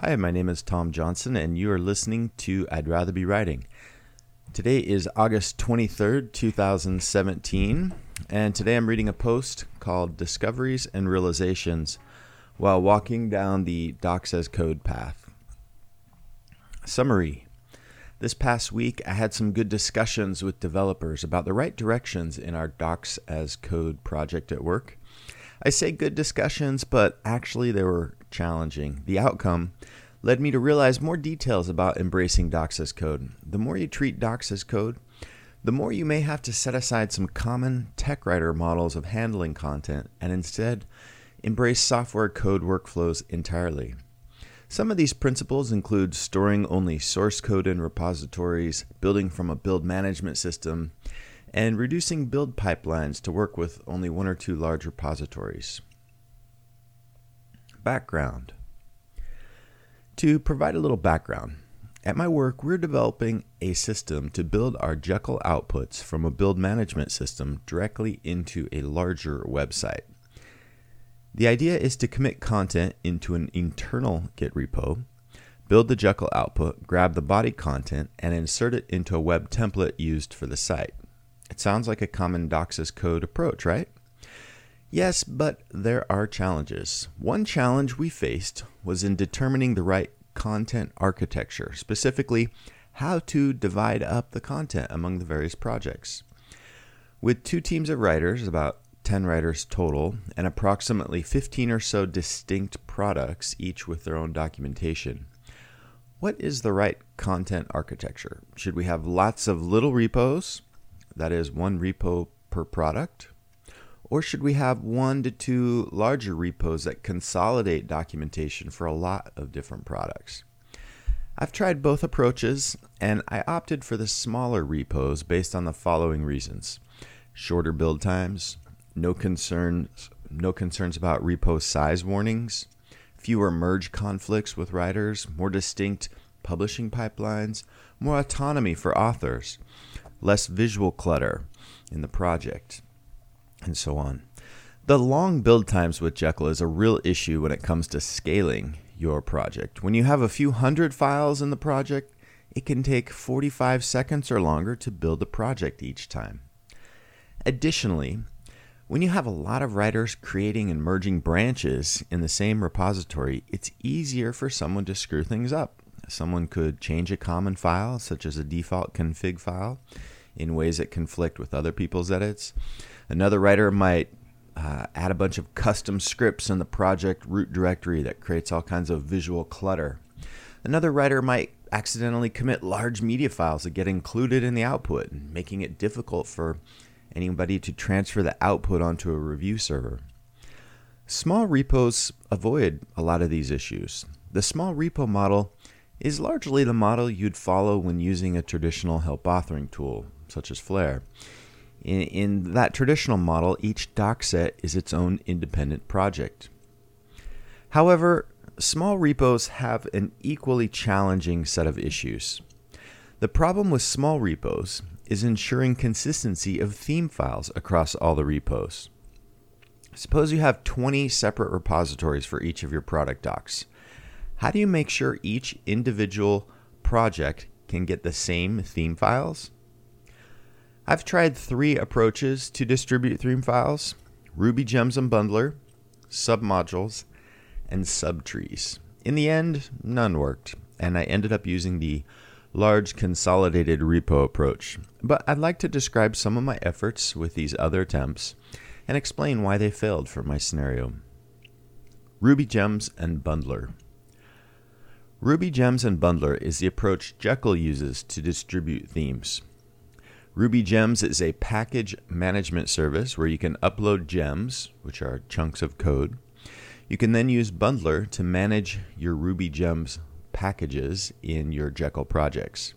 Hi, my name is Tom Johnson, and you are listening to I'd Rather Be Writing. Today is August 23rd, 2017, and today I'm reading a post called Discoveries and Realizations while walking down the Docs as Code path. Summary This past week, I had some good discussions with developers about the right directions in our Docs as Code project at work. I say good discussions, but actually they were challenging. The outcome led me to realize more details about embracing Docs as code. The more you treat Docs as code, the more you may have to set aside some common tech writer models of handling content and instead embrace software code workflows entirely. Some of these principles include storing only source code in repositories, building from a build management system, and reducing build pipelines to work with only one or two large repositories. Background To provide a little background, at my work, we're developing a system to build our Jekyll outputs from a build management system directly into a larger website. The idea is to commit content into an internal Git repo, build the Jekyll output, grab the body content, and insert it into a web template used for the site. It sounds like a common Docs as code approach, right? Yes, but there are challenges. One challenge we faced was in determining the right content architecture, specifically, how to divide up the content among the various projects. With two teams of writers, about 10 writers total, and approximately 15 or so distinct products, each with their own documentation. What is the right content architecture? Should we have lots of little repos, that is, one repo per product? Or should we have one to two larger repos that consolidate documentation for a lot of different products? I've tried both approaches and I opted for the smaller repos based on the following reasons shorter build times, no concerns, no concerns about repo size warnings, fewer merge conflicts with writers, more distinct publishing pipelines, more autonomy for authors, less visual clutter in the project and so on. The long build times with Jekyll is a real issue when it comes to scaling your project. When you have a few hundred files in the project, it can take 45 seconds or longer to build a project each time. Additionally, when you have a lot of writers creating and merging branches in the same repository, it's easier for someone to screw things up. Someone could change a common file, such as a default config file, in ways that conflict with other people's edits. Another writer might uh, add a bunch of custom scripts in the project root directory that creates all kinds of visual clutter. Another writer might accidentally commit large media files that get included in the output, making it difficult for anybody to transfer the output onto a review server. Small repos avoid a lot of these issues. The small repo model is largely the model you'd follow when using a traditional help authoring tool, such as Flare. In, in that traditional model, each doc set is its own independent project. However, small repos have an equally challenging set of issues. The problem with small repos is ensuring consistency of theme files across all the repos. Suppose you have 20 separate repositories for each of your product docs. How do you make sure each individual project can get the same theme files? I've tried three approaches to distribute theme files Ruby Gems and Bundler, submodules, and subtrees. In the end, none worked, and I ended up using the large consolidated repo approach. But I'd like to describe some of my efforts with these other attempts and explain why they failed for my scenario. Ruby Gems and Bundler. Ruby Gems and Bundler is the approach Jekyll uses to distribute themes. Ruby Gems is a package management service where you can upload gems, which are chunks of code. You can then use Bundler to manage your Ruby Gems packages in your Jekyll projects.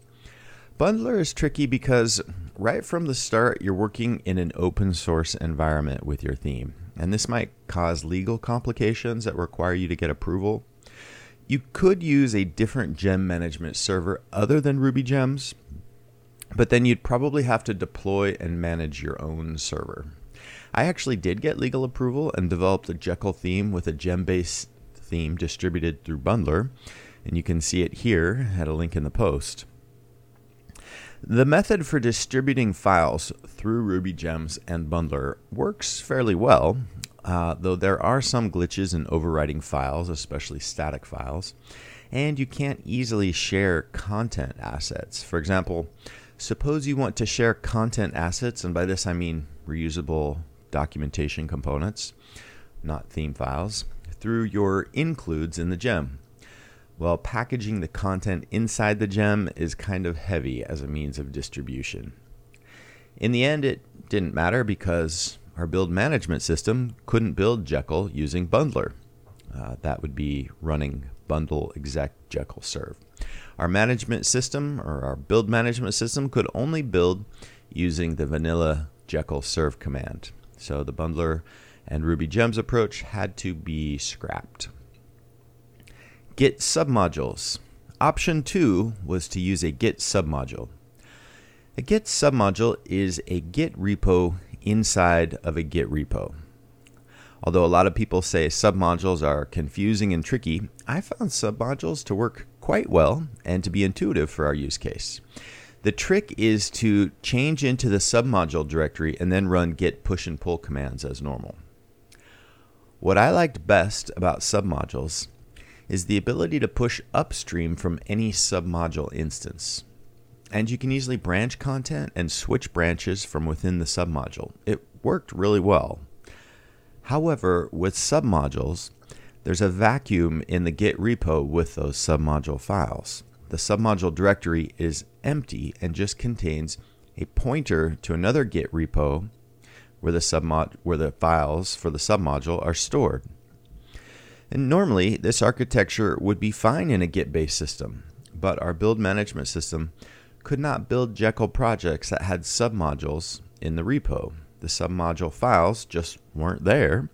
Bundler is tricky because right from the start, you're working in an open source environment with your theme, and this might cause legal complications that require you to get approval. You could use a different gem management server other than Ruby Gems, but then you'd probably have to deploy and manage your own server. I actually did get legal approval and developed a Jekyll theme with a gem based theme distributed through Bundler. And you can see it here at a link in the post. The method for distributing files through Ruby Gems and Bundler works fairly well, uh, though there are some glitches in overwriting files, especially static files, and you can't easily share content assets. For example, suppose you want to share content assets, and by this I mean reusable documentation components, not theme files, through your includes in the gem. Well, packaging the content inside the gem is kind of heavy as a means of distribution. In the end, it didn't matter because our build management system couldn't build Jekyll using Bundler. Uh, that would be running bundle exec Jekyll serve. Our management system or our build management system could only build using the vanilla Jekyll serve command. So the bundler and Ruby Gems approach had to be scrapped. Git submodules. Option 2 was to use a Git submodule. A Git submodule is a Git repo inside of a Git repo. Although a lot of people say submodules are confusing and tricky, I found submodules to work quite well and to be intuitive for our use case. The trick is to change into the submodule directory and then run git push and pull commands as normal. What I liked best about submodules is the ability to push upstream from any submodule instance. And you can easily branch content and switch branches from within the submodule. It worked really well. However, with submodules, there's a vacuum in the Git repo with those submodule files. The submodule directory is empty and just contains a pointer to another Git repo where the submod where the files for the submodule are stored. And normally this architecture would be fine in a Git-based system, but our build management system could not build Jekyll projects that had submodules in the repo. The submodule files just weren't there,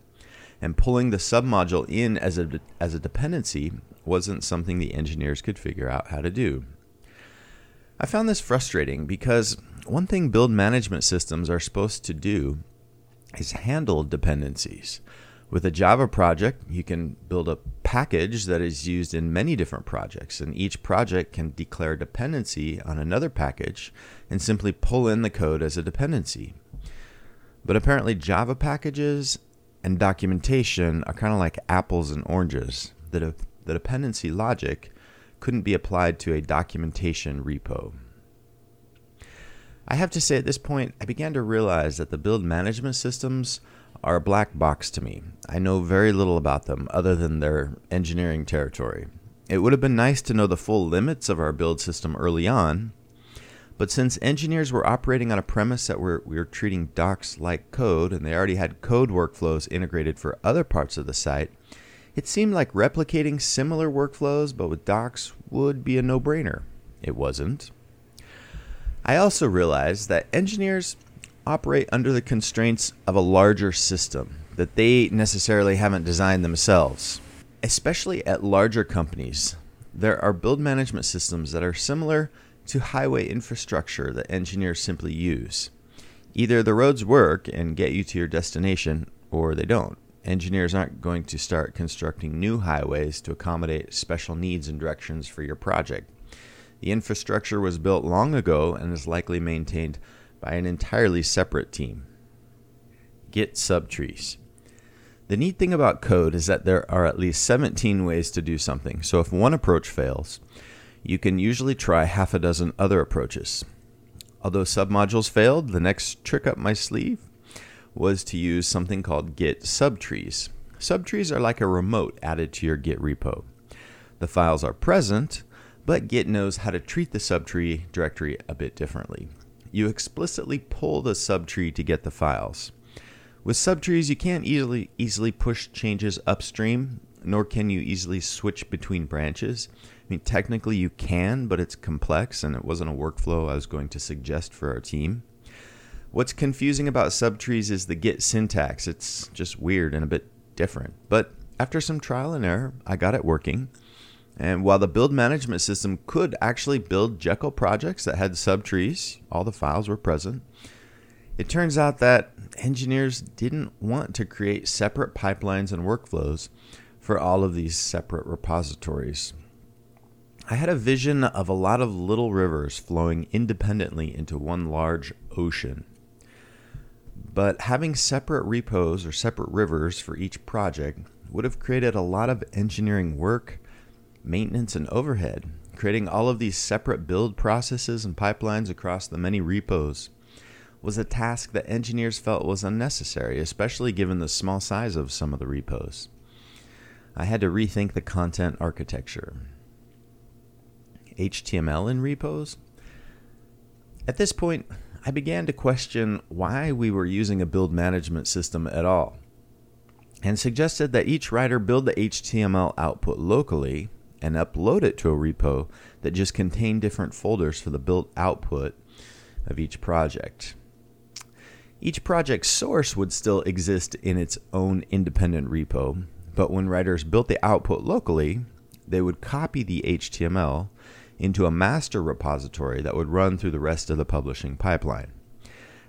and pulling the submodule in as a, as a dependency wasn't something the engineers could figure out how to do. I found this frustrating because one thing build management systems are supposed to do is handle dependencies. With a Java project, you can build a package that is used in many different projects, and each project can declare dependency on another package and simply pull in the code as a dependency. But apparently, Java packages and documentation are kind of like apples and oranges. The, the dependency logic couldn't be applied to a documentation repo. I have to say, at this point, I began to realize that the build management systems are a black box to me. I know very little about them other than their engineering territory. It would have been nice to know the full limits of our build system early on, but since engineers were operating on a premise that we're, we were treating docs like code and they already had code workflows integrated for other parts of the site, it seemed like replicating similar workflows but with docs would be a no brainer. It wasn't. I also realized that engineers operate under the constraints of a larger system that they necessarily haven't designed themselves. Especially at larger companies, there are build management systems that are similar to highway infrastructure that engineers simply use. Either the roads work and get you to your destination, or they don't. Engineers aren't going to start constructing new highways to accommodate special needs and directions for your project. The infrastructure was built long ago and is likely maintained by an entirely separate team. Git subtrees. The neat thing about code is that there are at least 17 ways to do something, so if one approach fails, you can usually try half a dozen other approaches. Although submodules failed, the next trick up my sleeve was to use something called Git subtrees. Subtrees are like a remote added to your Git repo. The files are present, but Git knows how to treat the subtree directory a bit differently you explicitly pull the subtree to get the files. With subtrees, you can't easily easily push changes upstream, nor can you easily switch between branches. I mean, technically you can, but it's complex, and it wasn't a workflow I was going to suggest for our team. What's confusing about subtrees is the Git syntax. It's just weird and a bit different. But after some trial and error, I got it working. And while the build management system could actually build Jekyll projects that had subtrees, all the files were present, it turns out that engineers didn't want to create separate pipelines and workflows for all of these separate repositories. I had a vision of a lot of little rivers flowing independently into one large ocean. But having separate repos or separate rivers for each project would have created a lot of engineering work, maintenance, and overhead, creating all of these separate build processes and pipelines across the many repos was a task that engineers felt was unnecessary, especially given the small size of some of the repos. I had to rethink the content architecture. HTML in repos? At this point, I began to question why we were using a build management system at all, and suggested that each writer build the HTML output locally and upload it to a repo that just contained different folders for the built output of each project. Each project source would still exist in its own independent repo, but when writers built the output locally, they would copy the HTML into a master repository that would run through the rest of the publishing pipeline.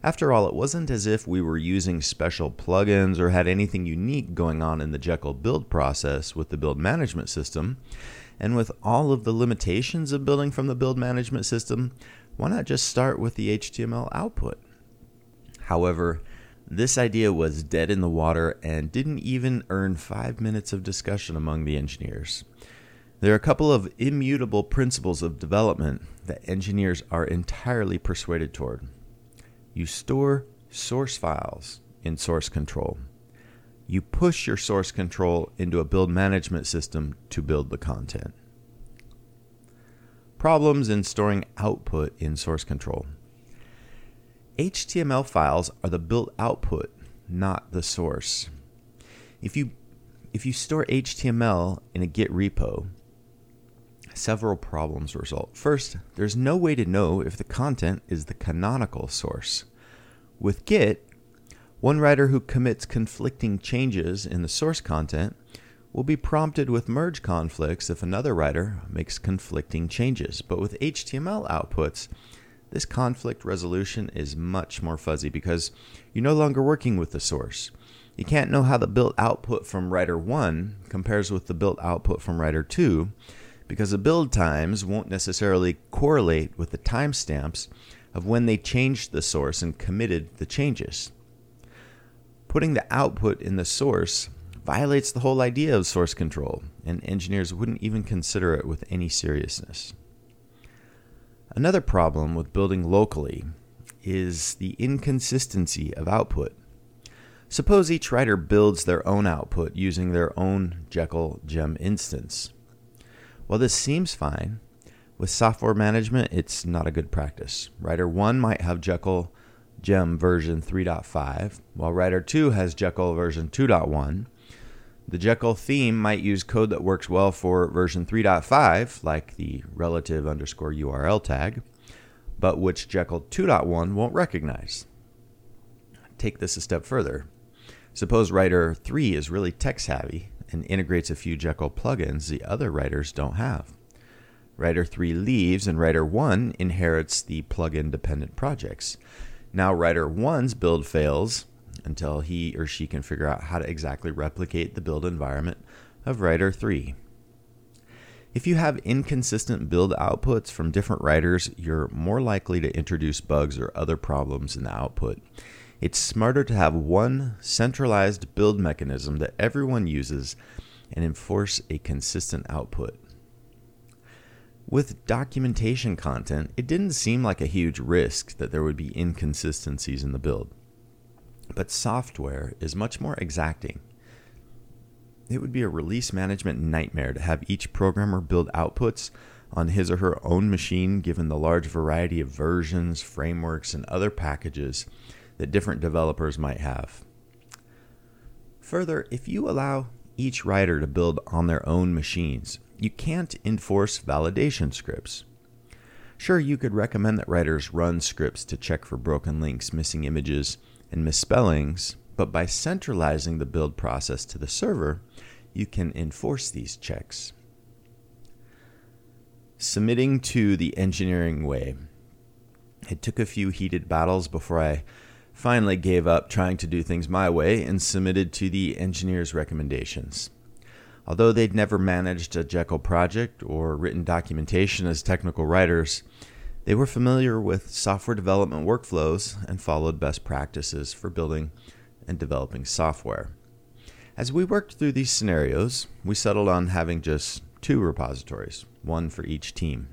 After all, it wasn't as if we were using special plugins or had anything unique going on in the Jekyll build process with the build management system. And with all of the limitations of building from the build management system, why not just start with the HTML output? However, this idea was dead in the water and didn't even earn five minutes of discussion among the engineers. There are a couple of immutable principles of development that engineers are entirely persuaded toward. You store source files in source control. You push your source control into a build management system to build the content. Problems in storing output in source control. HTML files are the built output, not the source. If you if you store HTML in a Git repo, several problems result. First, there's no way to know if the content is the canonical source. With Git, one writer who commits conflicting changes in the source content will be prompted with merge conflicts if another writer makes conflicting changes. But with HTML outputs, this conflict resolution is much more fuzzy because you're no longer working with the source. You can't know how the built output from writer 1 compares with the built output from writer 2 because the build times won't necessarily correlate with the timestamps of when they changed the source and committed the changes. Putting the output in the source violates the whole idea of source control, and engineers wouldn't even consider it with any seriousness. Another problem with building locally is the inconsistency of output. Suppose each writer builds their own output using their own Jekyll gem instance. While this seems fine, with software management, it's not a good practice. Writer 1 might have Jekyll Gem version 3.5, while Writer 2 has Jekyll version 2.1. The Jekyll theme might use code that works well for version 3.5, like the relative underscore URL tag, but which Jekyll 2.1 won't recognize. Take this a step further. Suppose Writer 3 is really tech savvy and integrates a few Jekyll plugins the other writers don't have. Writer 3 leaves and Writer 1 inherits the plugin dependent projects. Now, Writer 1's build fails until he or she can figure out how to exactly replicate the build environment of Writer 3. If you have inconsistent build outputs from different writers, you're more likely to introduce bugs or other problems in the output. It's smarter to have one centralized build mechanism that everyone uses and enforce a consistent output. With documentation content, it didn't seem like a huge risk that there would be inconsistencies in the build. But software is much more exacting. It would be a release management nightmare to have each programmer build outputs on his or her own machine given the large variety of versions, frameworks, and other packages that different developers might have. Further, if you allow each writer to build on their own machines, you can't enforce validation scripts. Sure, you could recommend that writers run scripts to check for broken links, missing images, and misspellings, but by centralizing the build process to the server, you can enforce these checks. Submitting to the engineering way. It took a few heated battles before I finally gave up trying to do things my way and submitted to the engineer's recommendations. Although they'd never managed a Jekyll project or written documentation as technical writers, they were familiar with software development workflows and followed best practices for building and developing software. As we worked through these scenarios, we settled on having just two repositories, one for each team.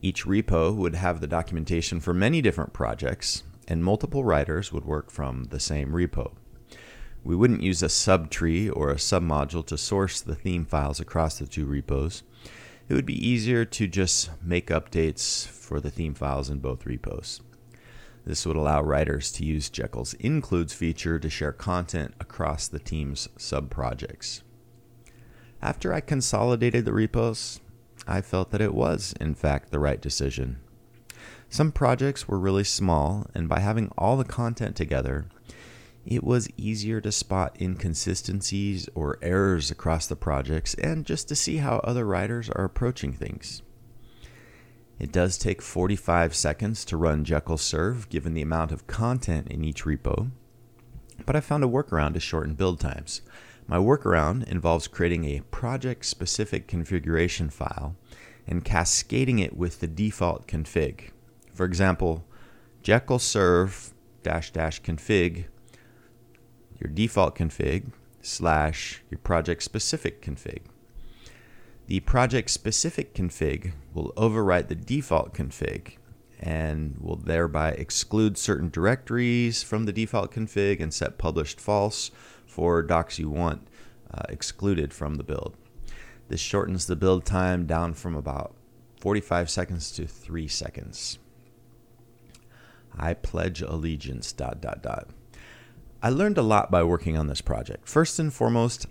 Each repo would have the documentation for many different projects, and multiple writers would work from the same repo. We wouldn't use a subtree or a submodule to source the theme files across the two repos. It would be easier to just make updates for the theme files in both repos. This would allow writers to use Jekyll's includes feature to share content across the team's subprojects. After I consolidated the repos, I felt that it was, in fact, the right decision. Some projects were really small, and by having all the content together, it was easier to spot inconsistencies or errors across the projects and just to see how other writers are approaching things. It does take 45 seconds to run Jekyll serve given the amount of content in each repo, but I found a workaround to shorten build times. My workaround involves creating a project specific configuration file and cascading it with the default config. For example, Jekyll serve dash dash config your default config slash your project specific config. The project specific config will overwrite the default config and will thereby exclude certain directories from the default config and set published false for docs you want uh, excluded from the build. This shortens the build time down from about 45 seconds to 3 seconds. I pledge allegiance dot dot dot. I learned a lot by working on this project. First and foremost,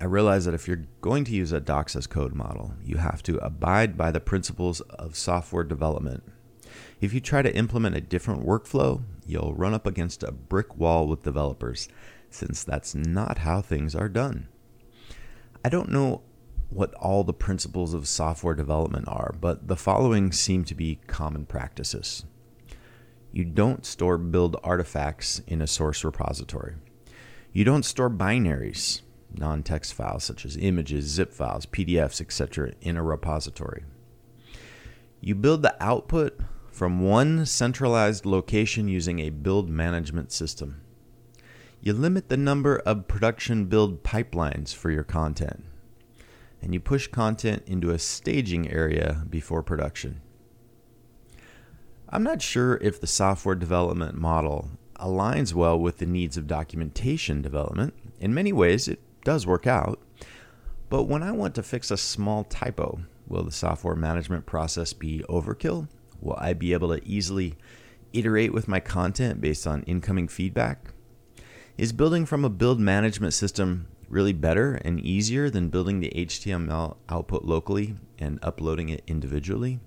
I realized that if you're going to use a docs as code model, you have to abide by the principles of software development. If you try to implement a different workflow, you'll run up against a brick wall with developers, since that's not how things are done. I don't know what all the principles of software development are, but the following seem to be common practices. You don't store build artifacts in a source repository. You don't store binaries, non text files such as images, zip files, PDFs, etc., in a repository. You build the output from one centralized location using a build management system. You limit the number of production build pipelines for your content. And you push content into a staging area before production. I'm not sure if the software development model aligns well with the needs of documentation development. In many ways, it does work out. But when I want to fix a small typo, will the software management process be overkill? Will I be able to easily iterate with my content based on incoming feedback? Is building from a build management system really better and easier than building the HTML output locally and uploading it individually?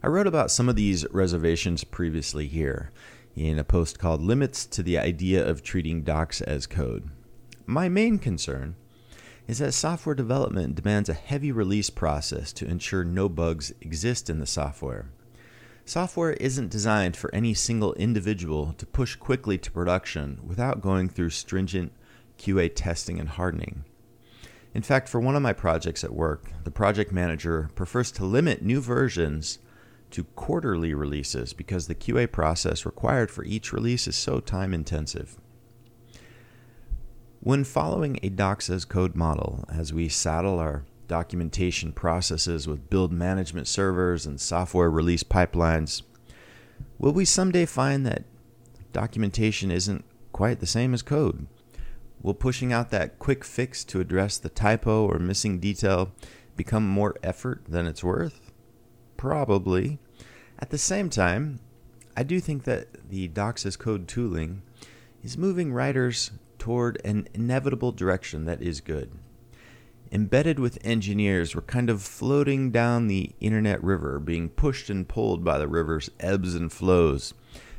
I wrote about some of these reservations previously here in a post called Limits to the Idea of Treating Docs as Code. My main concern is that software development demands a heavy release process to ensure no bugs exist in the software. Software isn't designed for any single individual to push quickly to production without going through stringent QA testing and hardening. In fact, for one of my projects at work, the project manager prefers to limit new versions to quarterly releases because the QA process required for each release is so time intensive. When following a Docs as code model, as we saddle our documentation processes with build management servers and software release pipelines, will we someday find that documentation isn't quite the same as code? Will pushing out that quick fix to address the typo or missing detail become more effort than it's worth? Probably. At the same time, I do think that the Docs as code tooling is moving writers toward an inevitable direction that is good. Embedded with engineers, we're kind of floating down the internet river, being pushed and pulled by the river's ebbs and flows.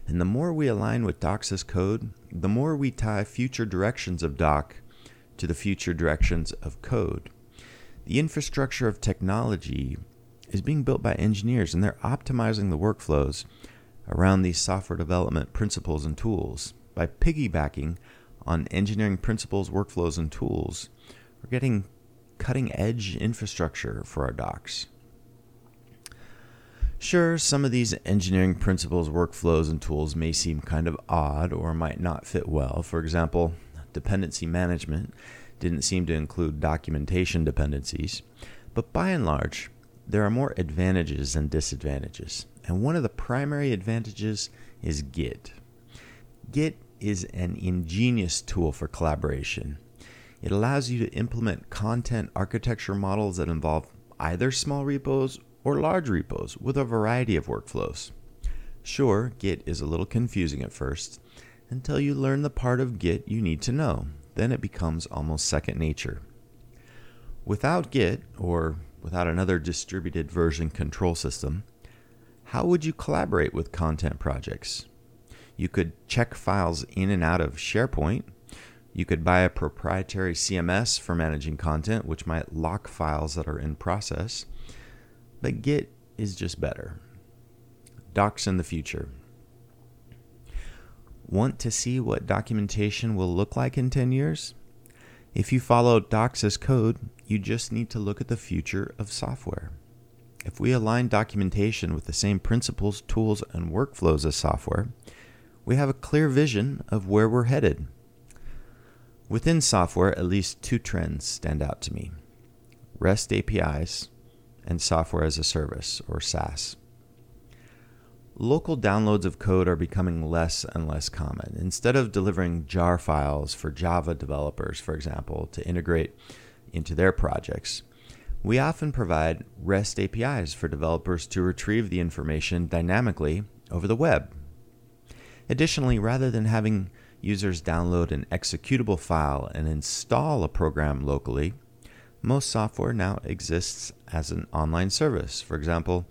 And the more we align with Docs as code, the more we tie future directions of Doc to the future directions of code. The infrastructure of technology is being built by engineers and they're optimizing the workflows around these software development principles and tools by piggybacking on engineering principles, workflows, and tools. We're getting cutting edge infrastructure for our docs. Sure, some of these engineering principles, workflows, and tools may seem kind of odd or might not fit well. For example, dependency management didn't seem to include documentation dependencies, but by and large, there are more advantages than disadvantages. And one of the primary advantages is Git. Git is an ingenious tool for collaboration. It allows you to implement content architecture models that involve either small repos or large repos with a variety of workflows. Sure, Git is a little confusing at first until you learn the part of Git you need to know. Then it becomes almost second nature. Without Git, or without another distributed version control system, how would you collaborate with content projects? You could check files in and out of SharePoint. You could buy a proprietary CMS for managing content, which might lock files that are in process. But Git is just better. Docs in the future. Want to see what documentation will look like in 10 years? If you follow Docs as code, you just need to look at the future of software. If we align documentation with the same principles, tools, and workflows as software, we have a clear vision of where we're headed. Within software, at least two trends stand out to me REST APIs and software as a service, or SaaS. Local downloads of code are becoming less and less common. Instead of delivering jar files for Java developers, for example, to integrate into their projects, we often provide REST APIs for developers to retrieve the information dynamically over the web. Additionally, rather than having users download an executable file and install a program locally, most software now exists as an online service. For example,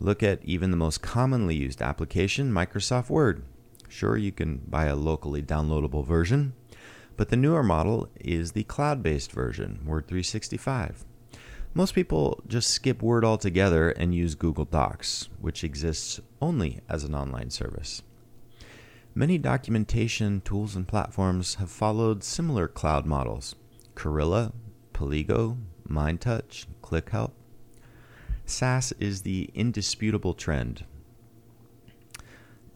Look at even the most commonly used application, Microsoft Word. Sure, you can buy a locally downloadable version, but the newer model is the cloud based version, Word 365. Most people just skip Word altogether and use Google Docs, which exists only as an online service. Many documentation tools and platforms have followed similar cloud models Corilla, Paligo, MindTouch, ClickHelp. SaaS is the indisputable trend.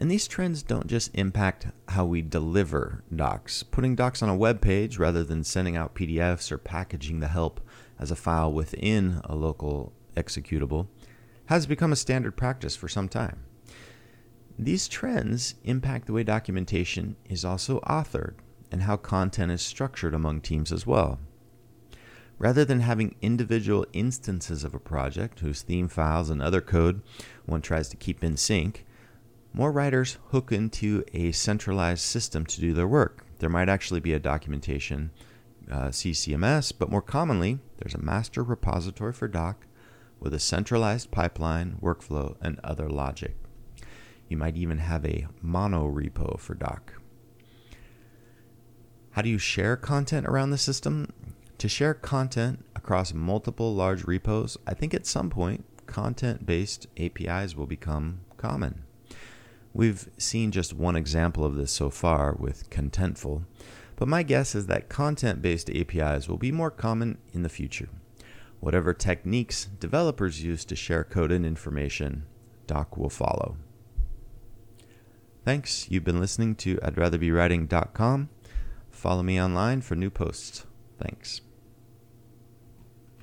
And these trends don't just impact how we deliver docs. Putting docs on a web page rather than sending out PDFs or packaging the help as a file within a local executable has become a standard practice for some time. These trends impact the way documentation is also authored and how content is structured among teams as well. Rather than having individual instances of a project whose theme files and other code one tries to keep in sync, more writers hook into a centralized system to do their work. There might actually be a documentation uh, CCMS, but more commonly, there's a master repository for doc with a centralized pipeline, workflow, and other logic. You might even have a mono repo for doc. How do you share content around the system? To share content across multiple large repos, I think at some point content based APIs will become common. We've seen just one example of this so far with Contentful, but my guess is that content based APIs will be more common in the future. Whatever techniques developers use to share code and information, Doc will follow. Thanks. You've been listening to I'd rather be writing.com. Follow me online for new posts. Thanks.